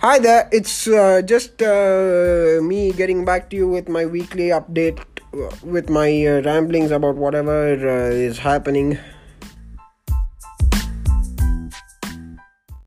Hi there, it's uh, just uh, me getting back to you with my weekly update uh, with my uh, ramblings about whatever uh, is happening.